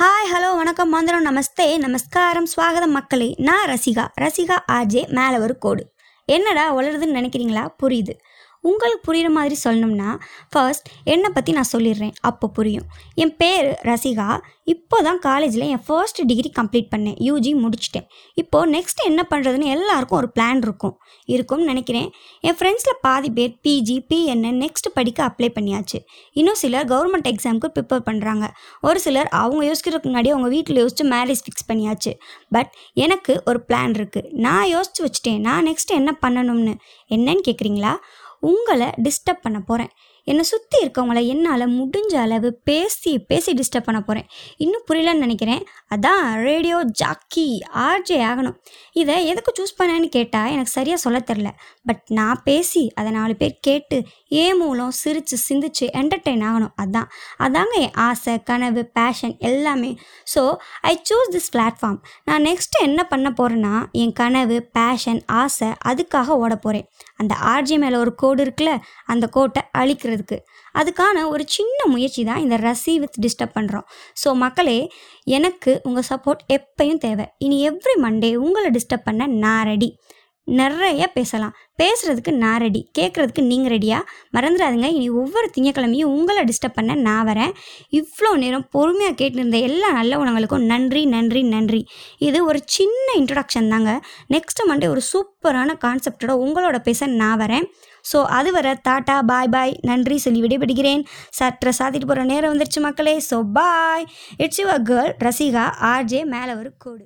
Hi hello வணக்கம் மந்திரம் நமஸ்தே நமஸ்காரம் ஸ்வாகதம் மக்களே. நான் ரசிகா. ரசிகா ஆஜே மேலே ஒரு கோடு. என்னடா வளருதுன்னு நினைக்கிறீங்களா? புரியுது. உங்களுக்கு புரிகிற மாதிரி சொல்லணும்னா ஃபர்ஸ்ட் என்னை பற்றி நான் சொல்லிடுறேன். அப்போ புரியும். என் பேர் ரசிகா. இப்போ தான் காலேஜில் என் ஃபர்ஸ்ட் டிகிரி கம்ப்ளீட் பண்ணேன். யூஜி முடிச்சிட்டேன். இப்போது நெக்ஸ்ட் என்ன பண்ணுறதுன்னு எல்லாருக்கும் ஒரு பிளான் இருக்கும். இருக்கும்னு நினைக்கிறேன். என் ஃப்ரெண்ட்ஸில் பாதி பேர் பிஜி பிஎன்னு நெக்ஸ்ட் படிக்க அப்ளை பண்ணியாச்சு. இன்னும் சிலர் கவர்மெண்ட் எக்ஸாமுக்கு ப்ரிப்பேர் பண்ணுறாங்க ஒரு சிலர் அவங்க யோசிக்கிறதுக்கு முன்னாடி அவங்க வீட்டில் யோசிச்சு மேரேஜ் ஃபிக்ஸ் பண்ணியாச்சு. பட் எனக்கு ஒரு பிளான் இருக்குது நான் யோசிச்சு வச்சுட்டேன். நான் நெக்ஸ்ட் என்ன பண்ணணும்னு. என்னன்னு கேட்குறீங்களா உங்களை டிஸ்டர்ப் பண்ண போகிறேன் என்னை சுற்றி இருக்கவங்கள என்னால் முடிஞ்ச அளவு பேசி பேசி டிஸ்டர்ப் பண்ண போகிறேன் இன்னும் புரியலன்னு நினைக்கிறேன். அதான் ரேடியோ ஜாக்கி ஆர்ஜே ஆகணும். இதை எதுக்கு சூஸ் பண்ணேன்னு கேட்டால் எனக்கு சரியாக சொல்ல தெரில பட் நான் பேசி அதை நாலு பேர் கேட்டு ஏன் மூலம் சிரித்து சிந்திச்சு என்டர்டெயின் ஆகணும். அதான். அதாங்க என் ஆசை கனவு பேஷன் எல்லாமே. So I choose this platform நான் நெக்ஸ்ட்டு என்ன பண்ண போகிறேன்னா என் கனவு பேஷன் ஆசை அதுக்காக ஓட போகிறேன் அந்த ஆர்ஜி மேலே ஒரு கோடு இருக்குல்ல அந்த கோட்டை அழிக்கிறதுக்கு. அதுக்கான ஒரு சின்ன முயற்சி தான் இந்த ரசி வித் டிஸ்டர்ப் பண்ணுறோம் ஸோ மக்களே எனக்கு உங்கள் சப்போர்ட் எப்பையும் தேவை. இனி எவ்ரி மண்டே உங்களை டிஸ்டர்ப் பண்ண நான் ரெடி நிறைய பேசலாம். பேசுகிறதுக்கு நான் ரெடி கேட்குறதுக்கு நீங்கள் ரெடியா மறந்துடாதுங்க. இனி ஒவ்வொரு திங்கக்கிழமையும் உங்களை டிஸ்டர்ப் பண்ண நான் வரேன். இவ்வளோ நேரம் பொறுமையாக கேட்டுருந்த எல்லா நல்ல உணவுகளுக்கும் நன்றி நன்றி நன்றி. இது ஒரு சின்ன இன்ட்ரடக்ஷன் தாங்க. நெக்ஸ்ட் மண்டே ஒரு சூப்பரான கான்செப்டோட உங்களோட பேச நான் வரேன். ஸோ அது வர டாட்டா பாய் பாய் நன்றி சொல்லி விடைபெறுகிறேன். சற்ற சாத்திட்டு போகிற நேரம் வந்துருச்சு மக்களே. So bye it's your girl Rasika RJ மேலே ஒரு கோடு.